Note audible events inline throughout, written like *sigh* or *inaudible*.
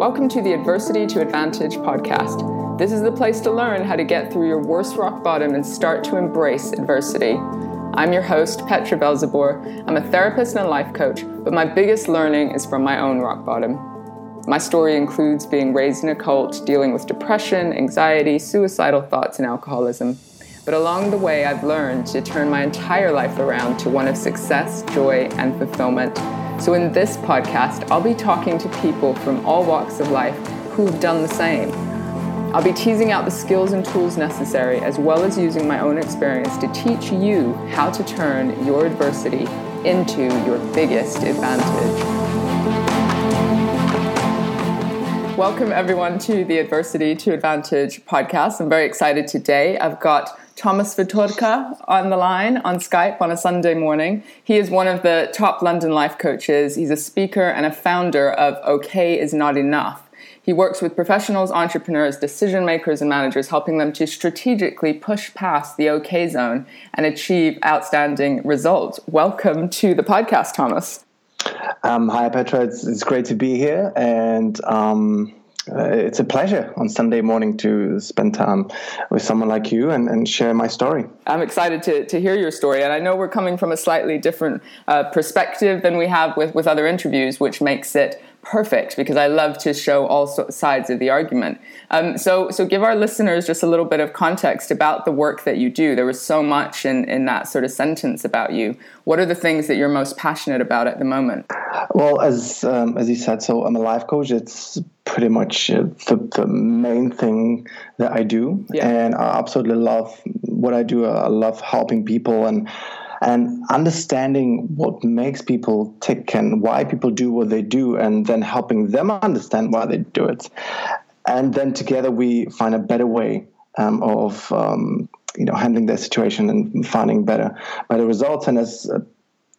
Welcome to the Adversity to Advantage podcast. This is the place to learn how to get through your worst rock bottom and start to embrace adversity. I'm your host, Petra Velzeboer. I'm a therapist and a life coach, but my biggest learning is from my own rock bottom. My story includes being raised in a cult, dealing with depression, anxiety, suicidal thoughts, and alcoholism. But along the way, I've learned to turn my entire life around to one of success, joy, and fulfillment. So, in this podcast, I'll be talking to people from all walks of life who've done the same. I'll be teasing out the skills and tools necessary, as well as using my own experience to teach you how to turn your adversity into your biggest advantage. Welcome, everyone, to the Adversity to Advantage podcast. I'm very excited today. I've got Thomas Svitorka on the line on Skype on a Sunday morning. He is one of the top London life coaches. He's a speaker and a founder of OK is Not Enough. He works with professionals, entrepreneurs, decision makers, and managers, helping them to strategically push past the OK zone and achieve outstanding results. Welcome to the podcast, Thomas. Um, hi, Petra. It's, it's, great to be here. And um, uh, it's a pleasure on Sunday morning to spend time with someone like you and, and share my story. I'm excited to, to hear your story. And I know we're coming from a slightly different uh, perspective than we have with, with other interviews, which makes it perfect because I love to show all sides of the argument. Um, so, so give our listeners just a little bit of context about the work that you do. There was so much in, in that sort of sentence about you. What are the things that you're most passionate about at the moment? Well, as um, as you said, so I'm a life coach. It's pretty much uh, the, the main thing that I do, yeah. and I absolutely love what I do. I love helping people and and understanding what makes people tick and why people do what they do, and then helping them understand why they do it. And then together we find a better way um, of um, you know handling their situation and finding better better results. And as uh,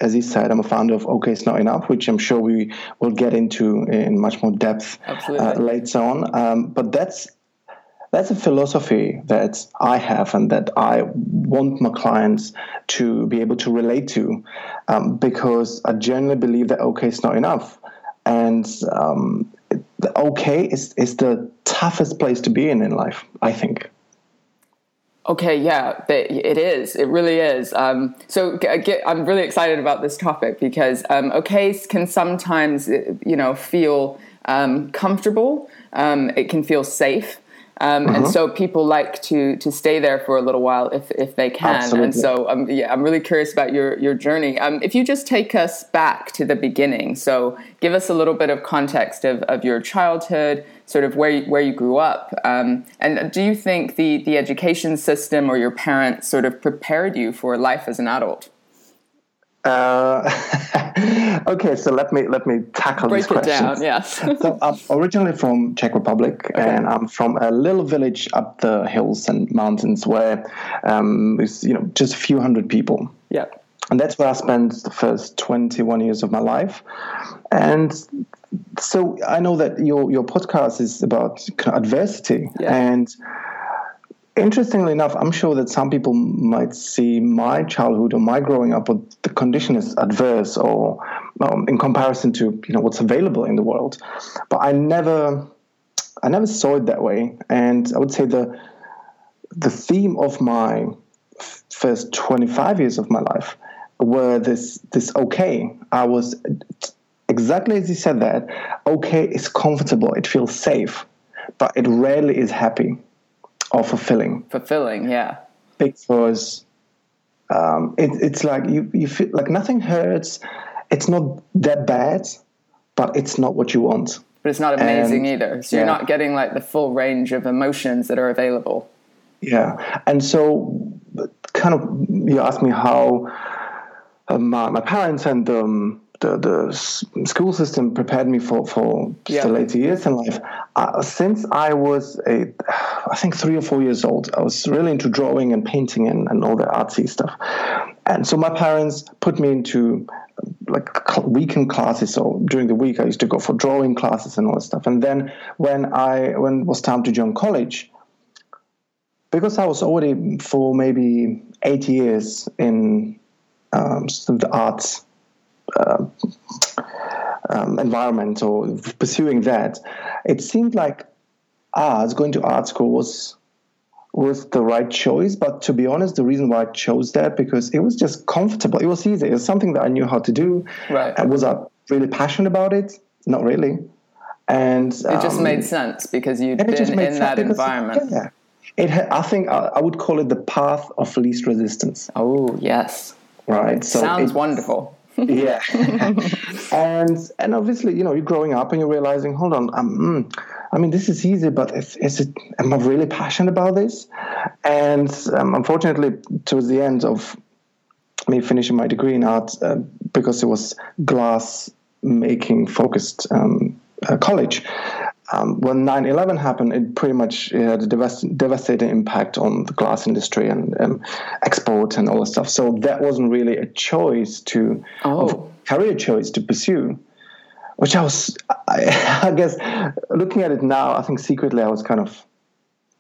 as he said, I'm a founder of OK It's Not Enough, which I'm sure we will get into in much more depth uh, later on. Um, but that's that's a philosophy that I have and that I want my clients to be able to relate to um, because I generally believe that okay is not enough. And um, okay is, is the toughest place to be in in life, I think. Okay, yeah, it is. It really is. Um, so get, I'm really excited about this topic because um, okay can sometimes, you know, feel um, comfortable. Um, it can feel safe. Um, And uh-huh. so people like to to stay there for a little while if if they can. Absolutely. And so um, yeah, I'm really curious about your your journey. Um, if you just take us back to the beginning, so give us a little bit of context of, of your childhood, sort of where you, where you grew up, um, and do you think the the education system or your parents sort of prepared you for life as an adult? Uh, *laughs* okay, so let me let me tackle Break these questions. Down, yes. *laughs* so I'm originally from Czech Republic, okay. and I'm from a little village up the hills and mountains where um, it's you know just a few hundred people. Yeah. And that's where I spent the first 21 years of my life. And so I know that your your podcast is about adversity yeah. and interestingly enough, I'm sure that some people might see my childhood or my growing up, or the condition is adverse, or um, in comparison to you know what's available in the world. But I never, I never saw it that way, and I would say the the theme of my first 25 years of my life were this this okay. I was exactly as you said that okay is comfortable, it feels safe, but it rarely is happy or fulfilling. Fulfilling, yeah. Because um, it, it's like you, you feel like nothing hurts. It's not that bad, but it's not what you want. But it's not amazing and, either. So yeah. you're not getting like the full range of emotions that are available. Yeah. And so, kind of, you asked me how uh, my, my parents and um, the, the school system prepared me for, for yeah. the later years in life. Uh, since I was a, I think three or four years old, I was really into drawing and painting and, and all the artsy stuff. And so my parents put me into like weekend classes. So during the week, I used to go for drawing classes and all that stuff. And then when I when it was time to join college, because I was already for maybe eight years in um, the arts uh, um, environment or pursuing that, it seemed like arts, going to art school was was the right choice. But to be honest, the reason why I chose that because it was just comfortable. It was easy. It was something that I knew how to do. Right. I was I really passionate about it? Not really. And it just um, made sense because you'd been in that environment. Yeah. It I think I, I, would call it the path of least resistance. Oh yes. Right. So sounds wonderful. Yeah. *laughs* *laughs* and and obviously, you know, you're growing up and you're realizing, hold on, um, mm, I mean, this is easy, but is, is it? Am I really passionate about this? And um, unfortunately, towards the end of me finishing my degree in art, uh, because it was glass making focused um, uh, college. Um, when 9-11 happened, it pretty much it had a devast- devastating impact on the glass industry and um, export and all that stuff. So that wasn't really a choice to, oh. career choice to pursue which I was, I, *laughs* I, guess, looking at it now, I think secretly I was kind of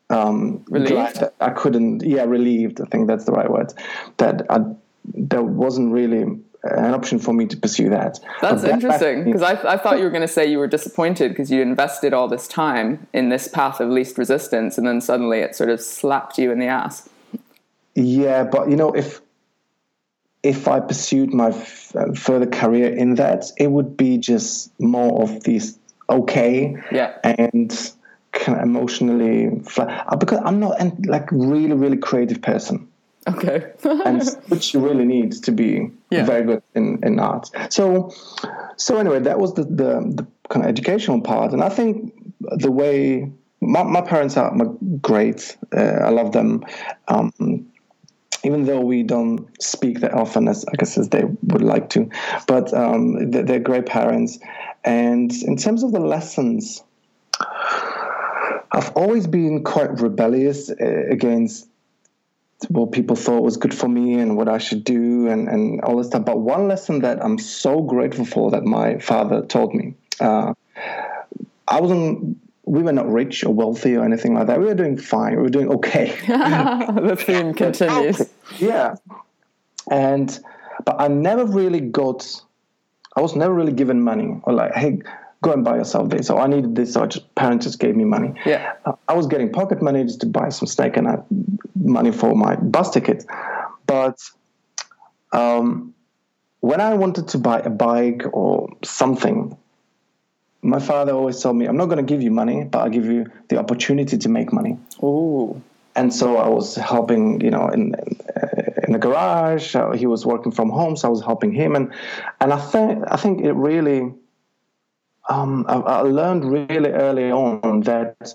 um, relieved. I couldn't, yeah, relieved. I think that's the right word. That I, there wasn't really an option for me to pursue that. That's that, interesting because I, I thought you were *laughs* going to say you were disappointed because you invested all this time in this path of least resistance, and then suddenly it sort of slapped you in the ass. Yeah, but you know, if if I pursued my f- uh, further career in that, it would be just more of this okay yeah. and kind of emotionally flat. Uh, because I'm not like really really creative person. Okay. and *laughs* which you really need to be yeah. very good in, in art. So so anyway, that was the, the, the kind of educational part, and I think the way my, my parents are great. Uh, I love them. Um, even though we don't speak that often as I guess as they would like to, but um, they're, they're great parents. And in terms of the lessons, I've always been quite rebellious uh, against what people thought was good for me and what I should do and, and all this stuff. But one lesson that I'm so grateful for that my father taught me, uh, I wasn't we were not rich or wealthy or anything like that. We were doing fine. We were doing okay. *laughs* *laughs* the theme continues. Yeah. And, but I never really got, I was never really given money or like, hey, go and buy yourself this. So I needed this. So just, parents just gave me money. Yeah. Uh, I was getting pocket money just to buy some steak and I, money for my bus ticket. But um, when I wanted to buy a bike or something, my father always told me, I'm not going to give you money, but I'll give you the opportunity to make money. Ooh. And so I was helping, you know, in in the garage. Uh, he was working from home, so I was helping him, and and I think I think it really, um, I, I learned really early on that,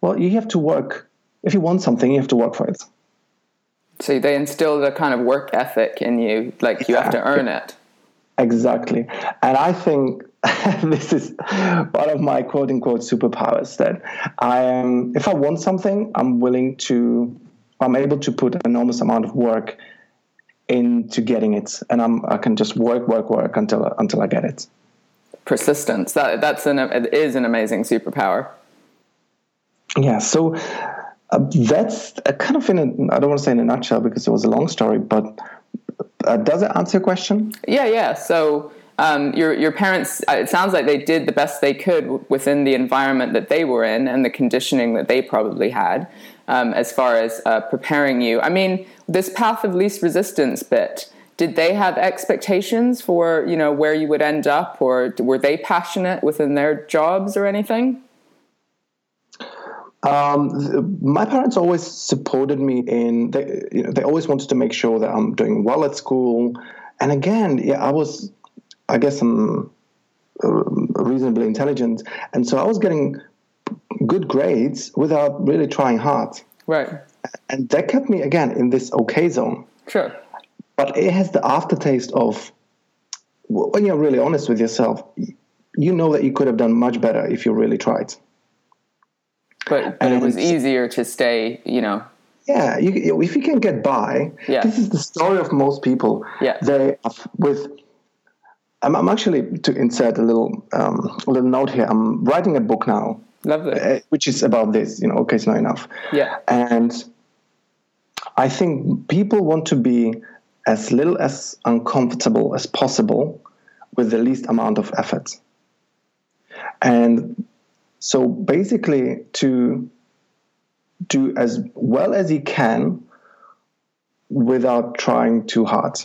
well, you have to work. If you want something, you have to work for it. So they instilled a kind of work ethic in you, like you yeah. have to earn it. Exactly, and I think *laughs* this is one of my quote unquote superpowers that I am, if I want something, I'm willing to, I'm able to put an enormous amount of work into getting it. And I'm, I can just work, work, work until, until I get it. Persistence. That, that's an, it is an amazing superpower. Yeah. So uh, that's kind of in a, I don't want to say in a nutshell because it was a long story, but uh, does it answer your question? Yeah. Yeah. So, um, your your parents uh, it sounds like they did the best they could within the environment that they were in and the conditioning that they probably had um, as far as uh, preparing you i mean this path of least resistance bit did they have expectations for you know where you would end up or were they passionate within their jobs or anything um, my parents always supported me in they, you know, they always wanted to make sure that i'm doing well at school and again yeah i was I guess I'm uh, reasonably intelligent, and so I was getting good grades without really trying hard. Right. And that kept me again in this okay zone. Sure. But it has the aftertaste of when you're really honest with yourself, you know that you could have done much better if you really tried. But, but it was easier to stay, you know. Yeah, you, if you can get by, yeah. this is the story of most people. Yeah. They with I'm, I'm actually to insert a little um, a little note here. I'm writing a book now, Lovely. Uh, which is about this. You know, okay, it's not enough. Yeah, and I think people want to be as little as uncomfortable as possible with the least amount of effort. And So basically, to do as well as he can without trying too hard.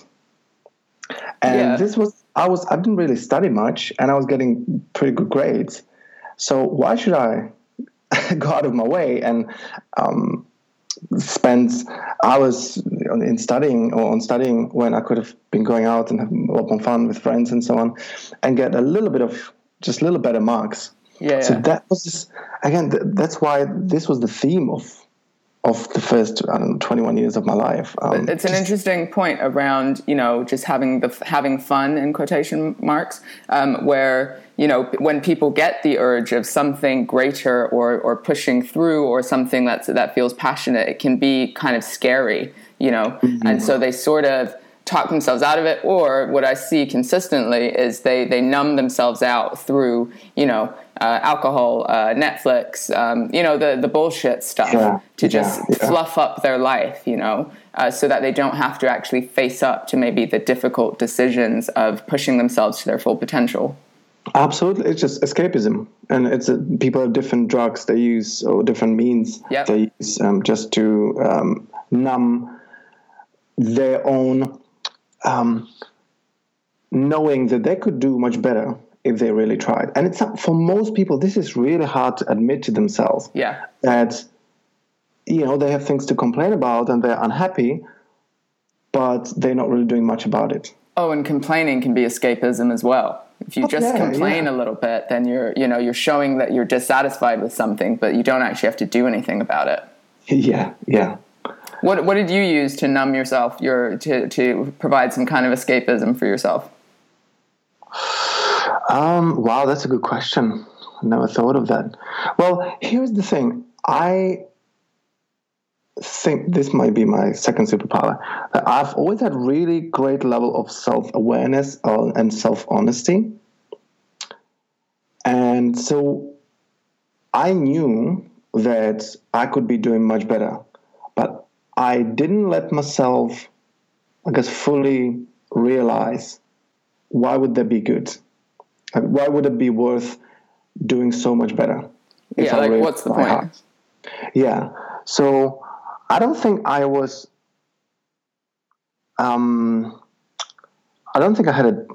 And yeah. this was I was I didn't really study much, and I was getting pretty good grades. So why should I *laughs* go out of my way and um, spend hours in studying or on studying when I could have been going out and have a lot more fun with friends and so on, and get a little bit of just a little better marks. Yeah. So that was just, again. Th- that's why this was the theme of of the first I don't know, 21 years of my life. Um, it's an just, interesting point around you know just having the having fun in quotation marks, um, where you know when people get the urge of something greater or or pushing through or something that's that feels passionate, it can be kind of scary, you know, mm-hmm. and so they sort of talk themselves out of it or what i see consistently is they they numb themselves out through you know uh, alcohol uh, netflix um, you know the the bullshit stuff yeah, to just yeah, yeah. fluff up their life you know uh, so that they don't have to actually face up to maybe the difficult decisions of pushing themselves to their full potential absolutely it's just escapism and it's a, people have different drugs they use or different means yep. they use um, just to um, numb their own um, knowing that they could do much better if they really tried. And it's for most people, this is really hard to admit to themselves. Yeah. That you know they have things to complain about and they're unhappy, but they're not really doing much about it. Oh, and complaining can be escapism as well. If you oh, just yeah, complain yeah. a little bit, then you're you know you're showing that you're dissatisfied with something, but you don't actually have to do anything about it. *laughs* Yeah, yeah. What what did you use to numb yourself? Your to to provide some kind of escapism for yourself? Um, wow, that's a good question. I never thought of that. Well, here's the thing. I think this might be my second superpower. I've always had really great level of self awareness uh, and self honesty, and so I knew that I could be doing much better, but I didn't let myself, I guess, fully realize why would that be good? Why would it be worth doing so much better? Yeah, like what's the point? Heart? Yeah. So I don't think I was. Um, I don't think I had a,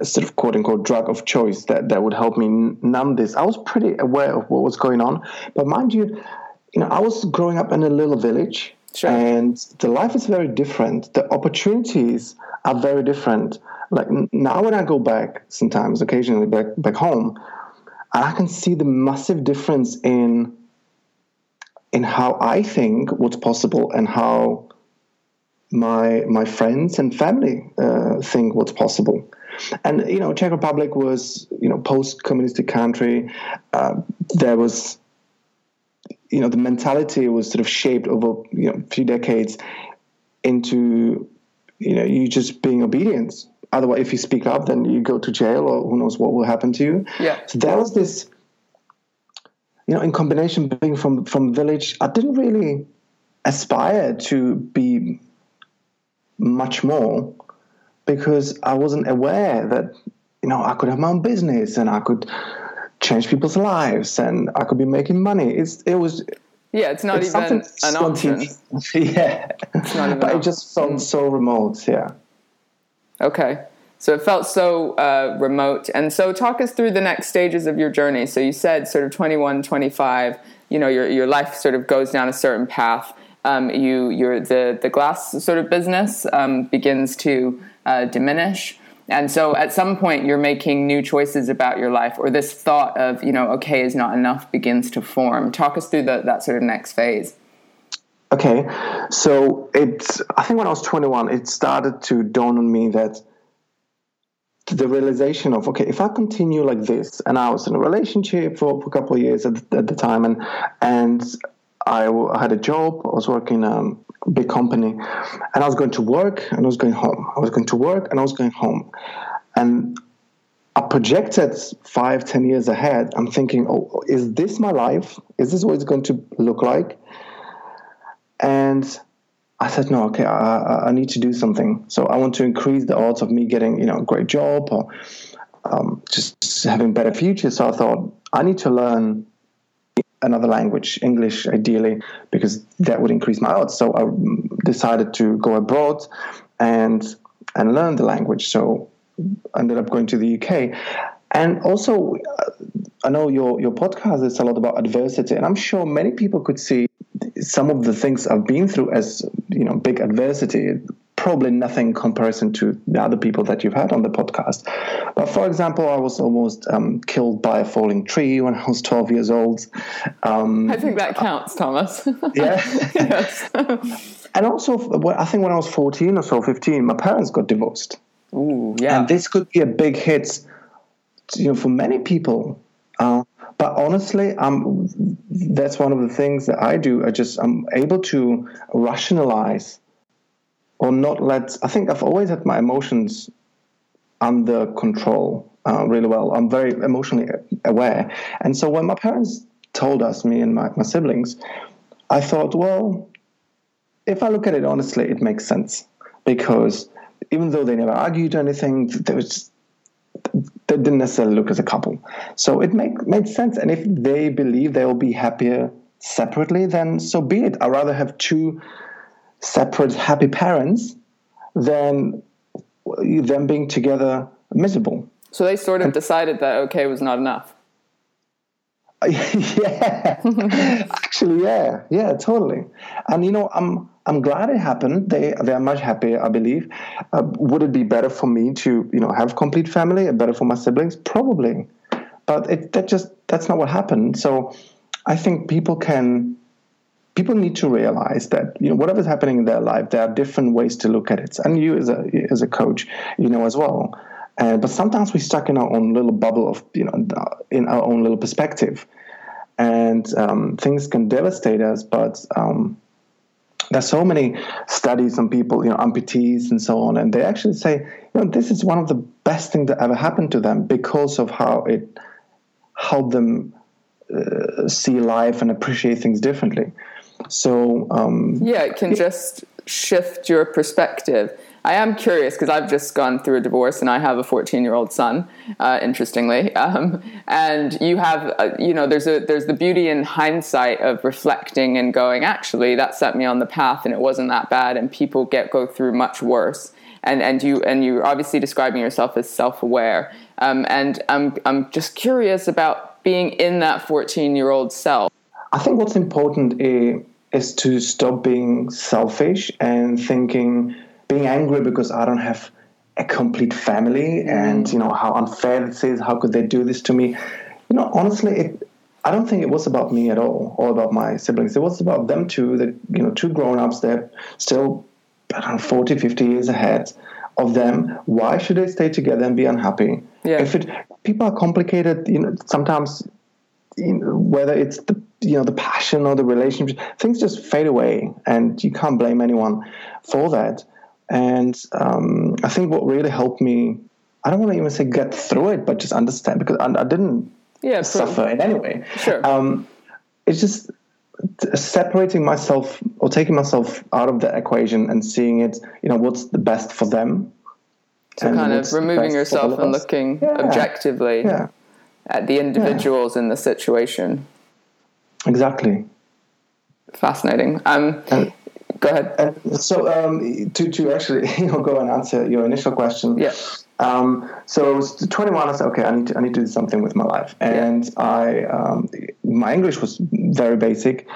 a, sort of quote unquote drug of choice that, that would help me numb this. I was pretty aware of what was going on, but mind you, you know, I was growing up in a little village Sure. And the life is very different. The opportunities are very different. Like now, when I go back, sometimes occasionally back back home, I can see the massive difference in in how I think what's possible and how my my friends and family uh, think what's possible. And you know, Czech Republic was you know post-communistic country. Uh, there was you know the mentality was sort of shaped over you know a few decades into you know you just being obedient. Otherwise if you speak up then you go to jail or who knows what will happen to you. Yeah. So there was this you know in combination being from from village i didn't really aspire to be much more because i wasn't aware that you know i could have my own business and i could change people's lives and I could be making money. It's it was yeah, it's not it's even an option. *laughs* yeah, it's not even but it just felt so remote. Yeah. Okay, so it felt so uh, remote, and so talk us through the next stages of your journey. So you said sort of 21, 25. You know, your your life sort of goes down a certain path. Um, you your the the glass sort of business um, begins to uh, diminish. And so at some point you're making new choices about your life or this thought of, you know, okay is not enough begins to form. Talk us through the, that sort of next phase. Okay. So it's I think when I was 21 it started to dawn on me that the realization of okay if i continue like this and i was in a relationship for, for a couple of years at, at the time and and I, I had a job i was working um, a big company and i was going to work and i was going home. I was going to work and i was going home. And i projected five ten years ahead. I'm thinking oh is this my life? Is this what it's going to look like? And i said no okay i, I need to do something. So i want to increase the odds of me getting you know a great job or um, just having better future. So i thought i need to learn another language, English ideally, because that would increase my odds. So I decided to go abroad and and learn the language. So I ended up going to the UK. And also, uh, I know your, your podcast is a lot about adversity, and I'm sure many people could see some of the things I've been through as you know big adversity. Probably nothing comparison to the other people that you've had on the podcast. But for example, I was almost um, killed by a falling tree when I was 12 years old. Um, I think that counts, Thomas. *laughs* yeah. yes. *laughs* and also, I think when I was 14 or so, 15, my parents got divorced. Ooh, yeah. And this could be a big hit, you know, for many people. Uh, but honestly, um, that's one of the things that I do. I just I'm able to rationalize or not let. I think I've always had my emotions under control uh, really well. I'm very emotionally aware, and so when my parents told us, me and my, my siblings, I thought, well, if I look at it honestly, it makes sense because even though they never argued anything, there was they didn't necessarily look as a couple. So it make, made sense. And if they believe they will be happier separately, then so be it. I'd rather have two separate happy parents than them being together miserable. So they sort of decided that okay was not enough. *laughs* yeah, actually, yeah, yeah, totally. And you know, I'm I'm glad it happened. They they are much happier, I believe. Uh, would it be better for me to you know have complete family? Better for my siblings? Probably, but it that just that's not what happened. So I think people can people need to realize that you know whatever's happening in their life, there are different ways to look at it. And you as a as a coach, you know as well. Uh, but sometimes we're stuck in our own little bubble of, you know, in our own little perspective. And um, things can devastate us. But um, there's so many studies on people, you know, amputees and so on. And they actually say, you know, this is one of the best things that ever happened to them because of how it helped them uh, see life and appreciate things differently. So, um, yeah, it can just shift your perspective I am curious because I've just gone through a divorce and I have a 14 year old son, uh, interestingly. *laughs* Um, and you have, uh, you know, there's a there's the beauty in hindsight of reflecting and going, actually, that set me on the path and it wasn't that bad. And people get go through much worse. And and you and you're obviously describing yourself as self aware. Um, and I'm I'm just curious about being in that 14 year old self. I think what's important is, is to stop being selfish and thinking being angry because I don't have a complete family and mm. you know how unfair this is how could they do this to me? You know honestly it I don't think it was about me at all or about my siblings. It was about them too that you know two grown-ups they're still I don't know 40 50 years ahead of them. Why should they stay together and be unhappy? Yeah. if it people are complicated you know sometimes you know, whether it's the you know the passion or the relationship things just fade away and you can't blame anyone for that and um, I think what really helped me, I don't want to even say get through it, but just understand because I, I didn't yeah, suffer in any way. Sure. Um, it's just separating myself or taking myself out of the equation and seeing it, you know, what's the best for them. So kind of removing yourself and looking yeah. objectively yeah. at the individuals yeah. in the situation. Exactly. Fascinating. Um, and, Go ahead. And so um, to to actually *laughs* you know go and answer your initial question. Yeah. Um, so 21, I said, okay, I need to I need to do something with my life, and yeah. I um, my English was very basic.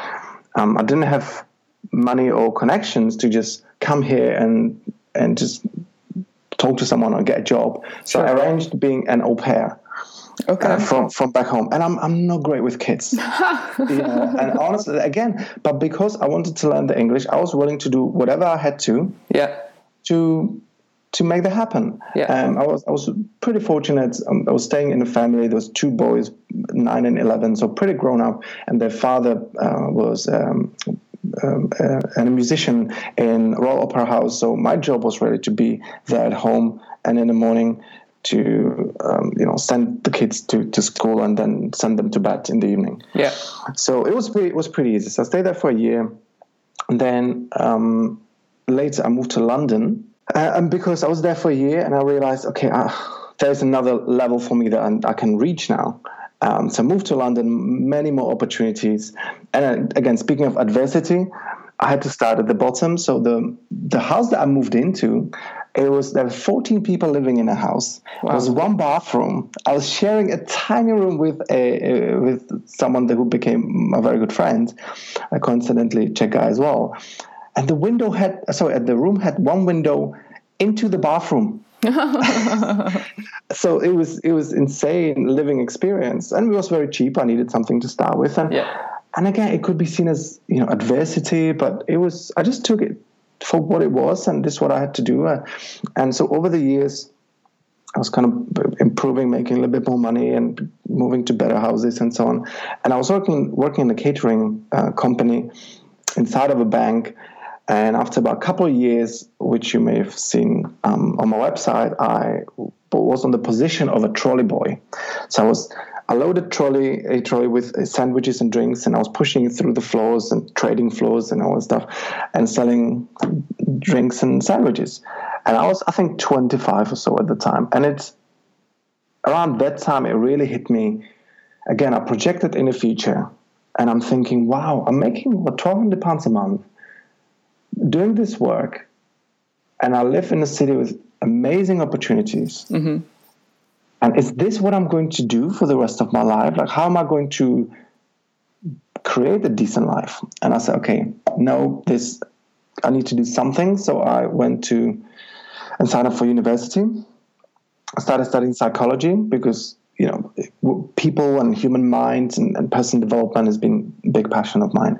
Um, I didn't have money or connections to just come here and and just talk to someone or get a job. So sure. I arranged being an au pair okay. Uh, from from back home, and I'm I'm not great with kids. *laughs* you know, and honestly, again, but because I wanted to learn the English, I was willing to do whatever I had to. Yeah. To to make that happen. Yeah. Um, I was I was pretty fortunate. Um, I was staying in a family. There was two boys, nine and eleven, so pretty grown up, and their father uh, was. Um, um, uh, and a musician in Royal Opera House. So my job was really to be there at home and in the morning to um, you know send the kids to, to school and then send them to bed in the evening. Yeah. So it was pretty, it was pretty easy. So I stayed there for a year, and then um, later I moved to London, uh, and because I was there for a year, and I realized okay, uh, there's another level for me that I, I can reach now. Um, so I moved to London, many more opportunities. And uh, again, speaking of adversity, I had to start at the bottom. So the the house that I moved into, it was there were 14 people living in a house. Wow. There was one bathroom. I was sharing a tiny room with a, a with someone who became a very good friend, a coincidentally Czech guy as well. And the window had sorry, the room had one window into the bathroom. *laughs* so it was it was insane living experience, and it was very cheap. I needed something to start with, and yeah. and again, it could be seen as you know adversity, but it was I just took it for what it was, and this is what I had to do. And so over the years, I was kind of improving, making a little bit more money, and moving to better houses and so on. And I was working working in a catering uh, company inside of a bank and after about a couple of years, which you may have seen um, on my website, I was on the position of a trolley boy. So I was I loaded trolley a trolley with uh, sandwiches and drinks, and I was pushing it through the floors and trading floors and all that stuff, and selling drinks and sandwiches. And I was I think 25 or so at the time, and it's around that time it really hit me. Again, I projected in the future, and I'm thinking, wow, I'm making what 1,200 pounds a month doing this work, and I live in a city with amazing opportunities. Mm-hmm. And is this what I'm going to do for the rest of my life? Like, how am I going to create a decent life? And I said, okay, no, this, I need to do something. So I went to and signed up for university. I started studying psychology because you know, people and human minds and, and person development has been a big passion of mine.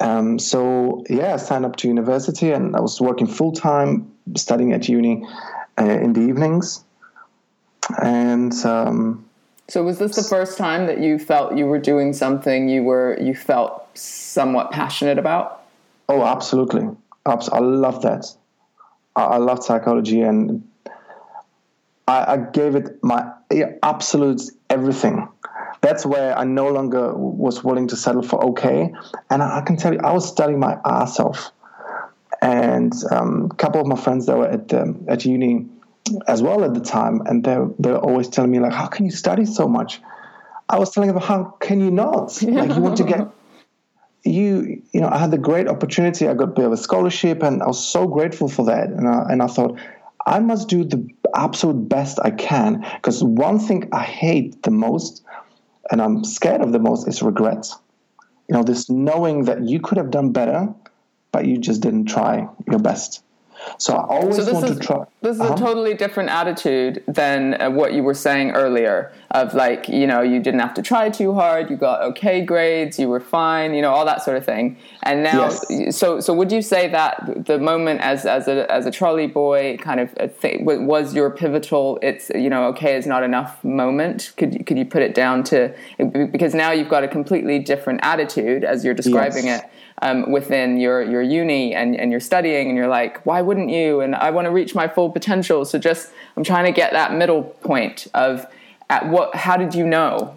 Um, so yeah, I signed up to university and I was working full time, studying at uni uh, in the evenings. And um, so, was this the first time that you felt you were doing something you were you felt somewhat passionate about? Oh, absolutely. I love that. I love psychology and I, I gave it my absolute everything. That's where I no longer was willing to settle for okay. And I, can tell you, I was studying my ass off. And um, a couple of my friends that were at the, at uni as well at the time, and they they're always telling me like, "How can you study so much?" I was telling them, "How can you not? Like, you want to get." *laughs* You, you know, I had the great opportunity. I got a bit of a scholarship, and I was so grateful for that. And I, and I thought, I must do the absolute best I can because one thing I hate the most and I'm scared of the most is regrets. You know, this knowing that you could have done better, but you just didn't try your best. So I always so want is, to try. This is uh-huh. a totally different attitude than uh, what you were saying earlier of like, you know, you didn't have to try too hard, you got okay grades, you were fine, you know, all that sort of thing. And now, yes. so so would you say that the moment as as a as a trolley boy kind of th- was your pivotal? It's you know, okay is not enough moment. Could you, could you put it down to because now you've got a completely different attitude as you're describing yes. it um, within your your uni and, and you're studying and you're like why wouldn't you? And i want to reach my full potential. So just i'm trying to get that middle point of at what how did you know?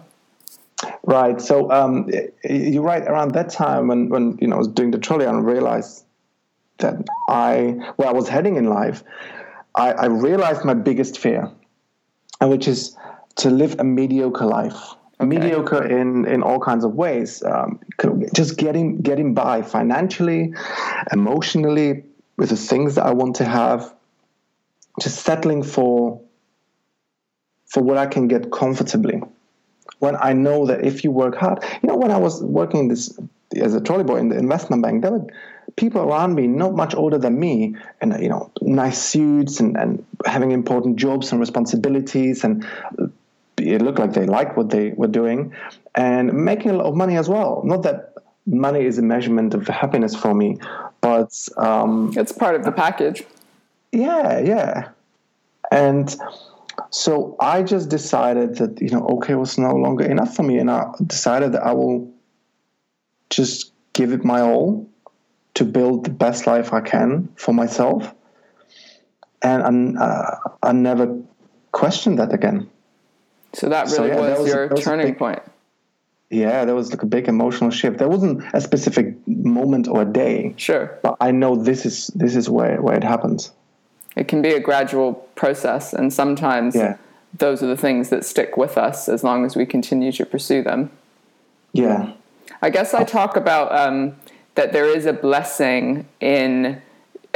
Right so um, you're right around that time when when you know i was doing the trolley and realized that i where i was heading in life I, I realized my biggest fear and which is to live a mediocre life okay. mediocre in in all kinds of ways. Um, just getting getting by financially, emotionally, with the things that I want to have. Just settling for for what I can get comfortably. When I know that if you work hard, you know, when I was working this as a trolley boy in the investment bank, there were people around me not much older than me and you know nice suits and, and having important jobs and responsibilities and it looked like they liked what they were doing and making a lot of money as well. Not that money is a measurement of happiness for me, but um, it's part of the package. Yeah, yeah. And so I just decided that, you know, okay was no longer enough for me. And I decided that I will just give it my all to build the best life I can for myself. And uh, I never questioned that again. So that really so, yeah, was, was, your was turning big, point. Yeah, that was like a big emotional shift. There wasn't a specific moment or day. Sure. But I know this is this is where where it happens. It can be a gradual process, and sometimes. Yeah. those are the things that stick with us as long as we continue to pursue them. Yeah. I guess I talk about um, that there is a blessing in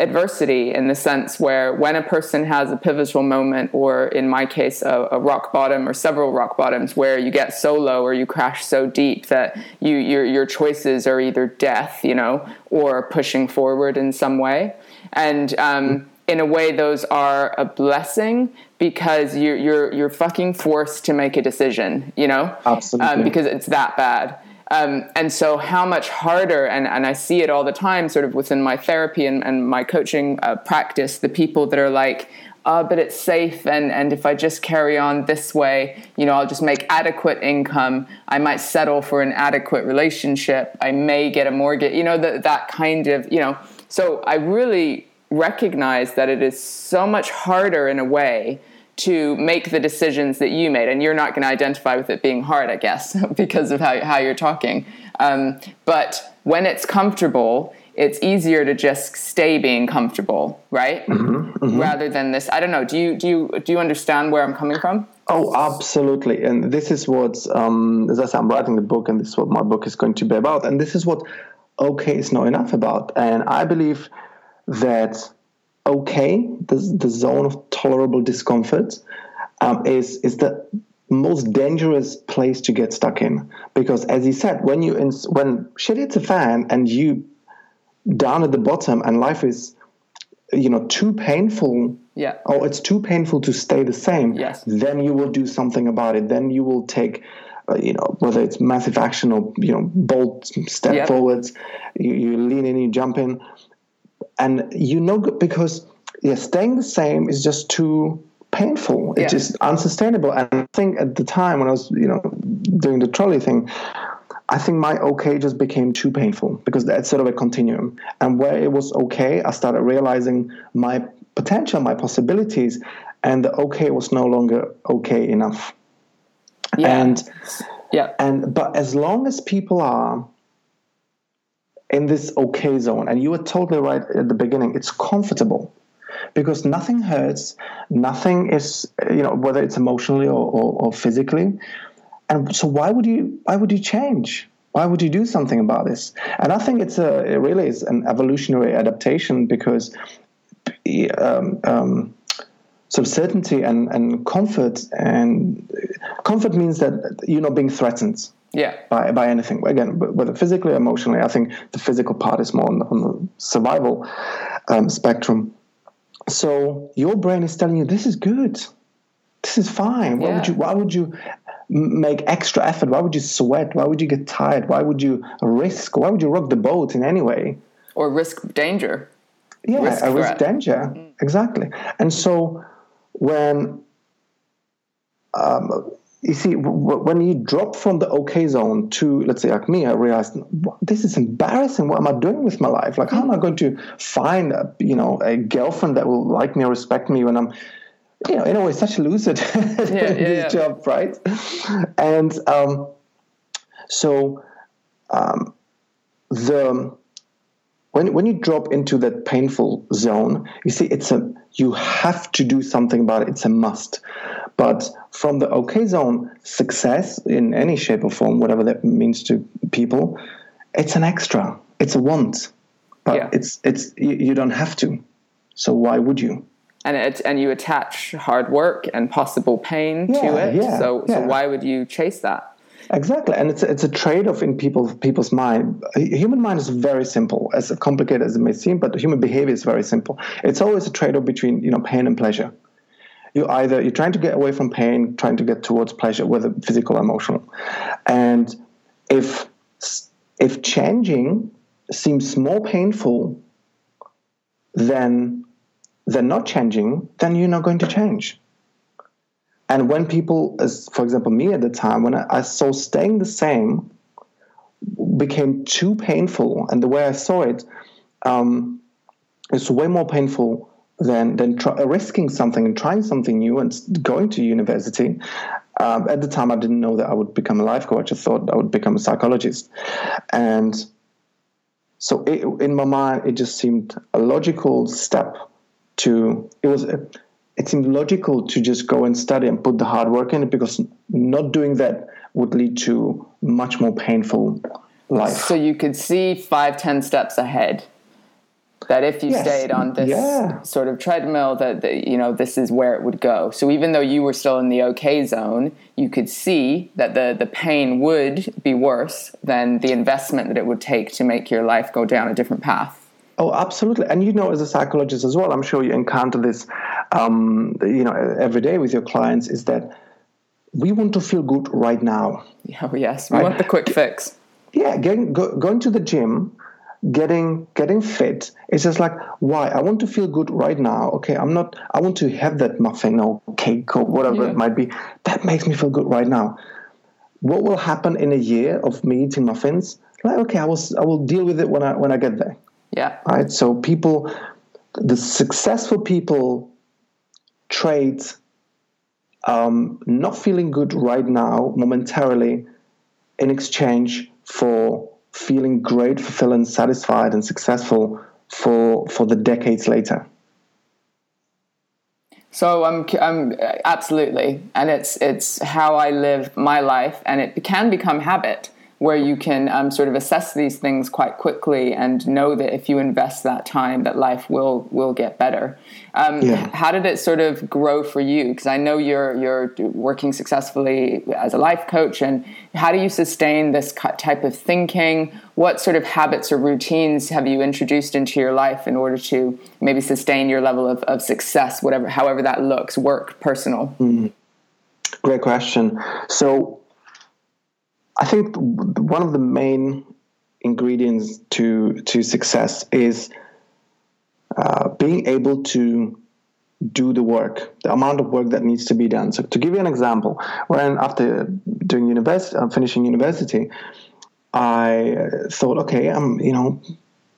adversity in the sense where when a person has a pivotal moment, or in my case, a, a, rock bottom or several rock bottoms, where you get so low or you crash so deep that you your your choices are either death, you know, or pushing forward in some way, and um, in a way, those are a blessing because you're you're you're fucking forced to make a decision, you know, absolutely, um, because it's that bad. Um, and so, how much harder, and, and I see it all the time, sort of within my therapy and, and my coaching uh, practice, the people that are like, uh, but it's safe, and, and if I just carry on this way, you know, I'll just make adequate income. I might settle for an adequate relationship. I may get a mortgage, you know, the, that kind of, you know. So, I really recognize that it is so much harder in a way to make the decisions that you made. And you're not going to identify with it being hard, I guess, *laughs* because of how, how you're talking. Um, but when it's comfortable, it's easier to just stay being comfortable, right? Mm-hmm, mm-hmm. Rather than this. I don't know. Do you do you do you understand where I'm coming from? Oh, absolutely. And this is what, um, as I said, I'm writing the book, and this is what my book is going to be about. And this is what okay is not enough about. And I believe that okay, the, the zone of tolerable discomfort, um, is is the most dangerous place to get stuck in. Because, as you said, when you ins- when shit hits a fan and you down at the bottom and life is you know too painful yeah. or it's too painful to stay the same yes. then you will do something about it. Then you will take uh, you know whether it's massive action or you know bold step yep. forwards you, you lean in you jump in and you know because yeah, staying the same is just too painful. It's yeah. just unsustainable. And I think at the time when I was you know doing the trolley thing. I think my okay just became too painful because that's sort of a continuum. And where it was okay, I started realizing my potential, my possibilities, and the okay was no longer okay enough. Yeah. And yeah. And but as long as people are in this okay zone. And you were totally right at the beginning. It's comfortable because nothing hurts, nothing is, you know, whether it's emotionally or, or, or physically. And so why would you why would you change? Why would you do something about this? And I think it's a it really is an evolutionary adaptation because um, um, so certainty and, and comfort and comfort means that you're not being threatened yeah. By, by anything. Again whether physically or emotionally i think the physical part is more on the, on the survival um, spectrum. So your brain is telling you this is good. This is fine. Why yeah. would you why would you make extra effort? Why would you sweat? Why would you get tired? Why would you risk? Why would you rock the boat in any way? Or risk danger. Yeah risk risk danger. Mm. exactly. And so when um, you see, when you drop from the okay zone to, let's say, like me, I realized this is embarrassing. What am I doing with my life? Like, how am I going to find, a, you know, a girlfriend that will like me or respect me when I'm, you know, in a way, such a loser *laughs* yeah, yeah, this yeah. job, right? And um, so um, the when when you drop into that painful zone, you see, it's a you have to do something about it. It's a must. But from the okay zone, success in any shape or form, whatever that means to people, it's an extra. It's a want. But yeah. it's it's you, don't have to. So why would you? And it, and you attach hard work and possible pain yeah, to it. Yeah, so so why would you chase that? Exactly, and it's it's a trade-off in people people's mind. Human mind is very simple, as complicated as it may seem, but human behavior is very simple. It's always a trade-off between you know pain and pleasure you either you're trying to get away from pain, trying to get towards pleasure, whether physical or emotional. And if if changing seems more painful than than not changing, then you're not going to change. And when people, as for example me at the time, when I, I saw staying the same became too painful, and the way I saw it, um, it's way more painful than than try, risking something and trying something new and going to university. Um, at the time, I didn't know that I would become a life coach. I thought I would become a psychologist, and so it, in my mind, it just seemed a logical step to. It was. It seemed logical to just go and study and put the hard work in it because not doing that would lead to much more painful life. So you could see five, ten steps ahead. That if you yes. stayed on this yeah. sort of treadmill, that, that you know this is where it would go. So even though you were still in the okay zone, you could see that the the pain would be worse than the investment that it would take to make your life go down a different path. Oh, absolutely. And you know, as a psychologist as well, I'm sure you encounter this, um, you know, every day with your clients. Is that we want to feel good right now. Oh yes, we right? want the quick fix. Yeah, getting, go, going to the gym, getting getting fit. It's just like why I want to feel good right now. Okay, I'm not. I want to have that muffin or cake or whatever yeah. it might be. That makes me feel good right now. What will happen in a year of me eating muffins? Like okay, I will I will deal with it when I when I get there. Yeah. Right. So people, the successful people, trade um, not feeling good right now momentarily in exchange for feeling great, fulfilled, satisfied, and successful for for the decades later. So I'm, I'm absolutely, and it's it's how I live my life, and it can become habit where you can um, sort of assess these things quite quickly and know that if you invest that time, that life will will get better. Um, yeah. How did it sort of grow for you? Because I know you're you're working successfully as a life coach, and how do you sustain this type of thinking? What sort of habits or routines have you introduced into your life in order to maybe sustain your level of, of success, whatever however that looks, work, personal? Mm. Great question. So I think one of the main ingredients to to success is uh, being able to do the work, the amount of work that needs to be done. So, to give you an example, when after doing university, uh, finishing university, I thought, okay, I'm, you know,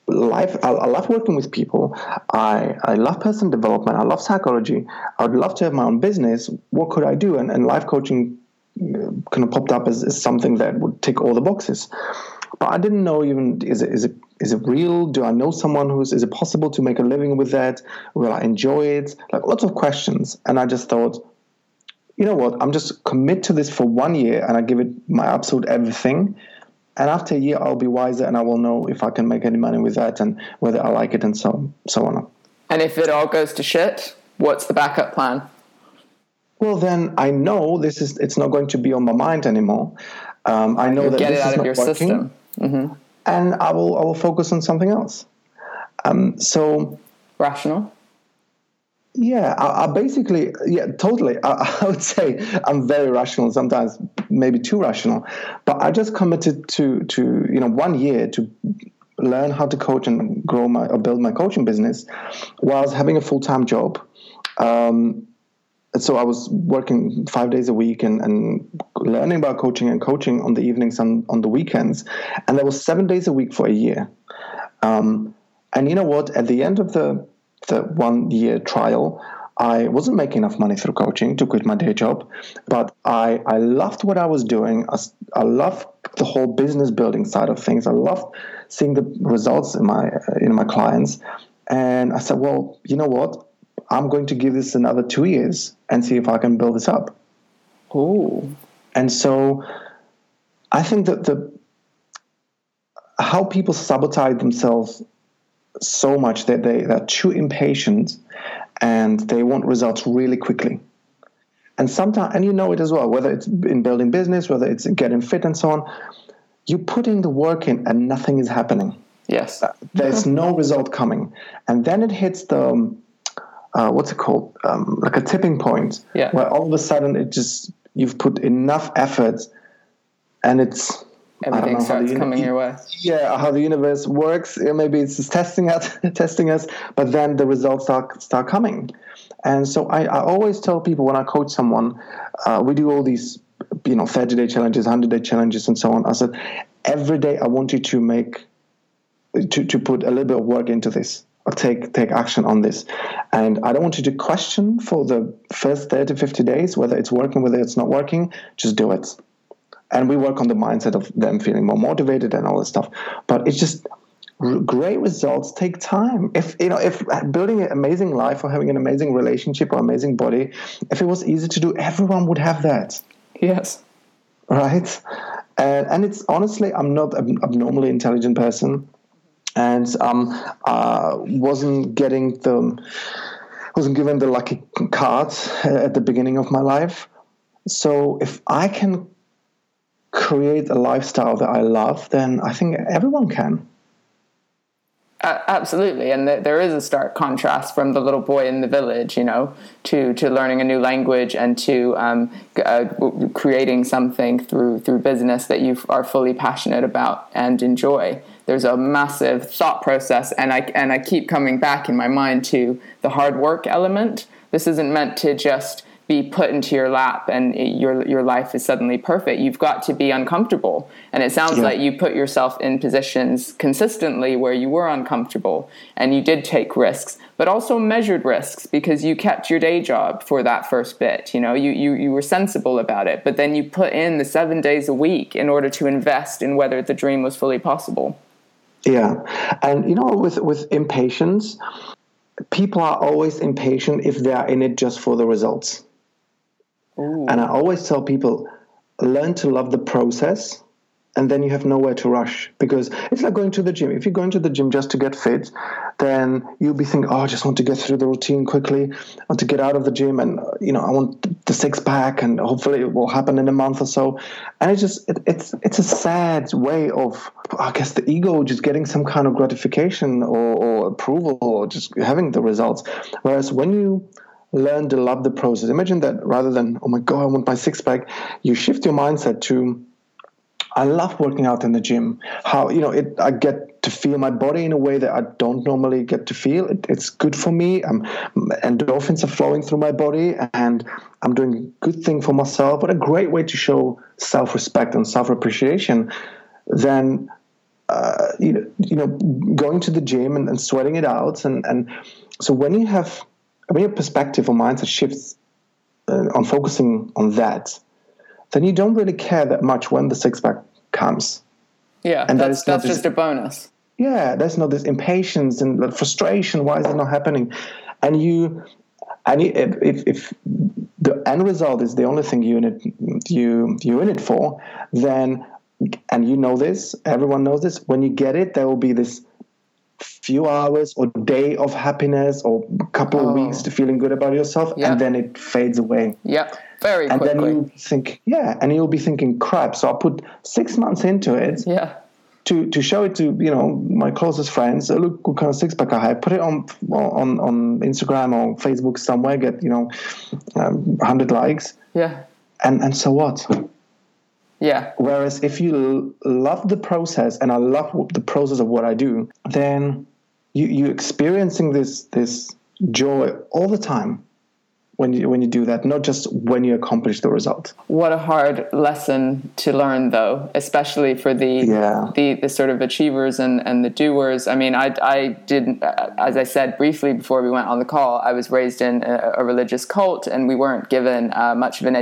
life. I, I, love working with people. I I love person development. I love psychology. I would love to have my own business. What could I do? And, and life coaching kind of popped up as, as something that would tick all the boxes. But I didn't know even is it is it is it real? Do I know someone who's is it possible to make a living with that? Will I enjoy it? Like lots of questions. And I just thought, you know what, I'm just commit to this for one year and I give it my absolute everything. And after a year I'll be wiser and I will know if I can make any money with that and whether I like it and so so on. And if it all goes to shit, what's the backup plan? Well then I know this is it's not going to be on my mind anymore. Um, I know you that get this it out is of not your working, system, mm-hmm. and I will I will focus on something else. Um, so rational. Yeah, I, I, basically, yeah, totally. I, *laughs* I, would say I'm very rational. Sometimes, maybe too rational. But I just committed to to you know one year to learn how to coach and grow my or build my coaching business, whilst having a full time job. Um, so I was working five days a week and, and learning about coaching and coaching on the evenings and on the weekends. And that was seven days a week for a year. Um, and you know what? At the end of the, the one year trial, I wasn't making enough money through coaching to quit my day job, but I, I loved what I was doing. I, I loved the whole business building side of things. I loved seeing the results in my in my clients. And I said, well, you know what? I'm going to give this another two years and see if I can build this up. Oh. And so I think that the how people sabotage themselves so much that they, they're too impatient and they want results really quickly. And sometimes, and you know it as well, whether it's in building business, whether it's getting fit and so on, you're putting the work in and nothing is happening. Yes. Uh, there's no result coming. And then it hits the, um, uh, what's it called? Um, like a tipping point yeah. where all of a sudden it just you've put enough effort and it's everything starts coming your way. Yeah how the universe works. Maybe it's just testing us *laughs* testing us but then the results start start coming. And so I, I always tell people when I coach someone uh, we do all these you know 30 day challenges 100 day challenges and so on. I said every day I want you to make to, to put a little bit of work into this take take action on this. And I don't want you to question for the first 30, 50 days whether it's working, whether it's not working. Just do it. And we work on the mindset of them feeling more motivated and all this stuff. But it's just great results take time. If you know, if building an amazing life or having an amazing relationship or amazing body, if it was easy to do, everyone would have that. Yes. Right. And and it's honestly, I'm not an abnormally intelligent person, and um, uh, wasn't getting the wasn't given the lucky card at the beginning of my life. So if I can create a lifestyle that I love, then I think everyone can. Uh, absolutely, and th- there is a stark contrast from the little boy in the village, you know, to to learning a new language and to um, uh, creating something through through business that you are fully passionate about and enjoy. There's a massive thought process, and I and I keep coming back in my mind to the hard work element. This isn't meant to just be put into your lap and your your life is suddenly perfect. You've got to be uncomfortable, and it sounds yeah. like you put yourself in positions consistently where you were uncomfortable and you did take risks, but also measured risks because you kept your day job for that first bit. You know, you you you were sensible about it, but then you put in the seven days a week in order to invest in whether the dream was fully possible. Yeah, and you know, with with impatience, people are always impatient if they are in it just for the results Ooh. And I always tell people learn to love the process and then you have nowhere to rush because it's like going to the gym. If you're going to the gym just to get fit, then you'll be thinking, "Oh, I just want to get through the routine quickly. I want to get out of the gym, and you know, I want the six pack, and hopefully it will happen in a month or so." And it's just it, it's it's a sad way of, I guess, the ego just getting some kind of gratification or, or approval or just having the results. Whereas when you learn to love the process. Imagine that rather than, oh my God, I want my six pack, you shift your mindset to, I love working out in the gym. How, you know, it, I get to feel my body in a way that I don't normally get to feel. It, it's good for me. Um, endorphins are flowing through my body and I'm doing a good thing for myself. What a great way to show self respect and self appreciation. Then uh, you, know, you know, going to the gym and, and, sweating it out. And, and so when you have when your perspective or mindset shifts uh, on focusing on that, then you don't really care that much when the six pack comes. Yeah, and that's, that that's just a bonus. Yeah, there's not this impatience and frustration. Why is it not happening? And you, and if, if, if the end result is the only thing you in it you you in it for, then and you know this, everyone knows this. When you get it, there will be this few hours or day of happiness or couple oh. of weeks to feeling good about yourself yeah. and then it fades away yeah very and quickly. then you think yeah and you'll be thinking crap so i put six months into it yeah to, to show it to you know my closest friends uh, look what kind of six pack I have put it on on on Instagram or Facebook somewhere get you know um, hundred likes yeah and and so what yeah. Whereas if you love the process, and I love the process of what I do, then you you experiencing this this joy all the time when you when you do that, not just when you accomplish the result. What a hard lesson to learn, though, especially for the yeah. the, the sort of achievers and, and the doers. I mean, I I didn't, as I said briefly before we went on the call. I was raised in a, a religious cult, and we weren't given uh, much of an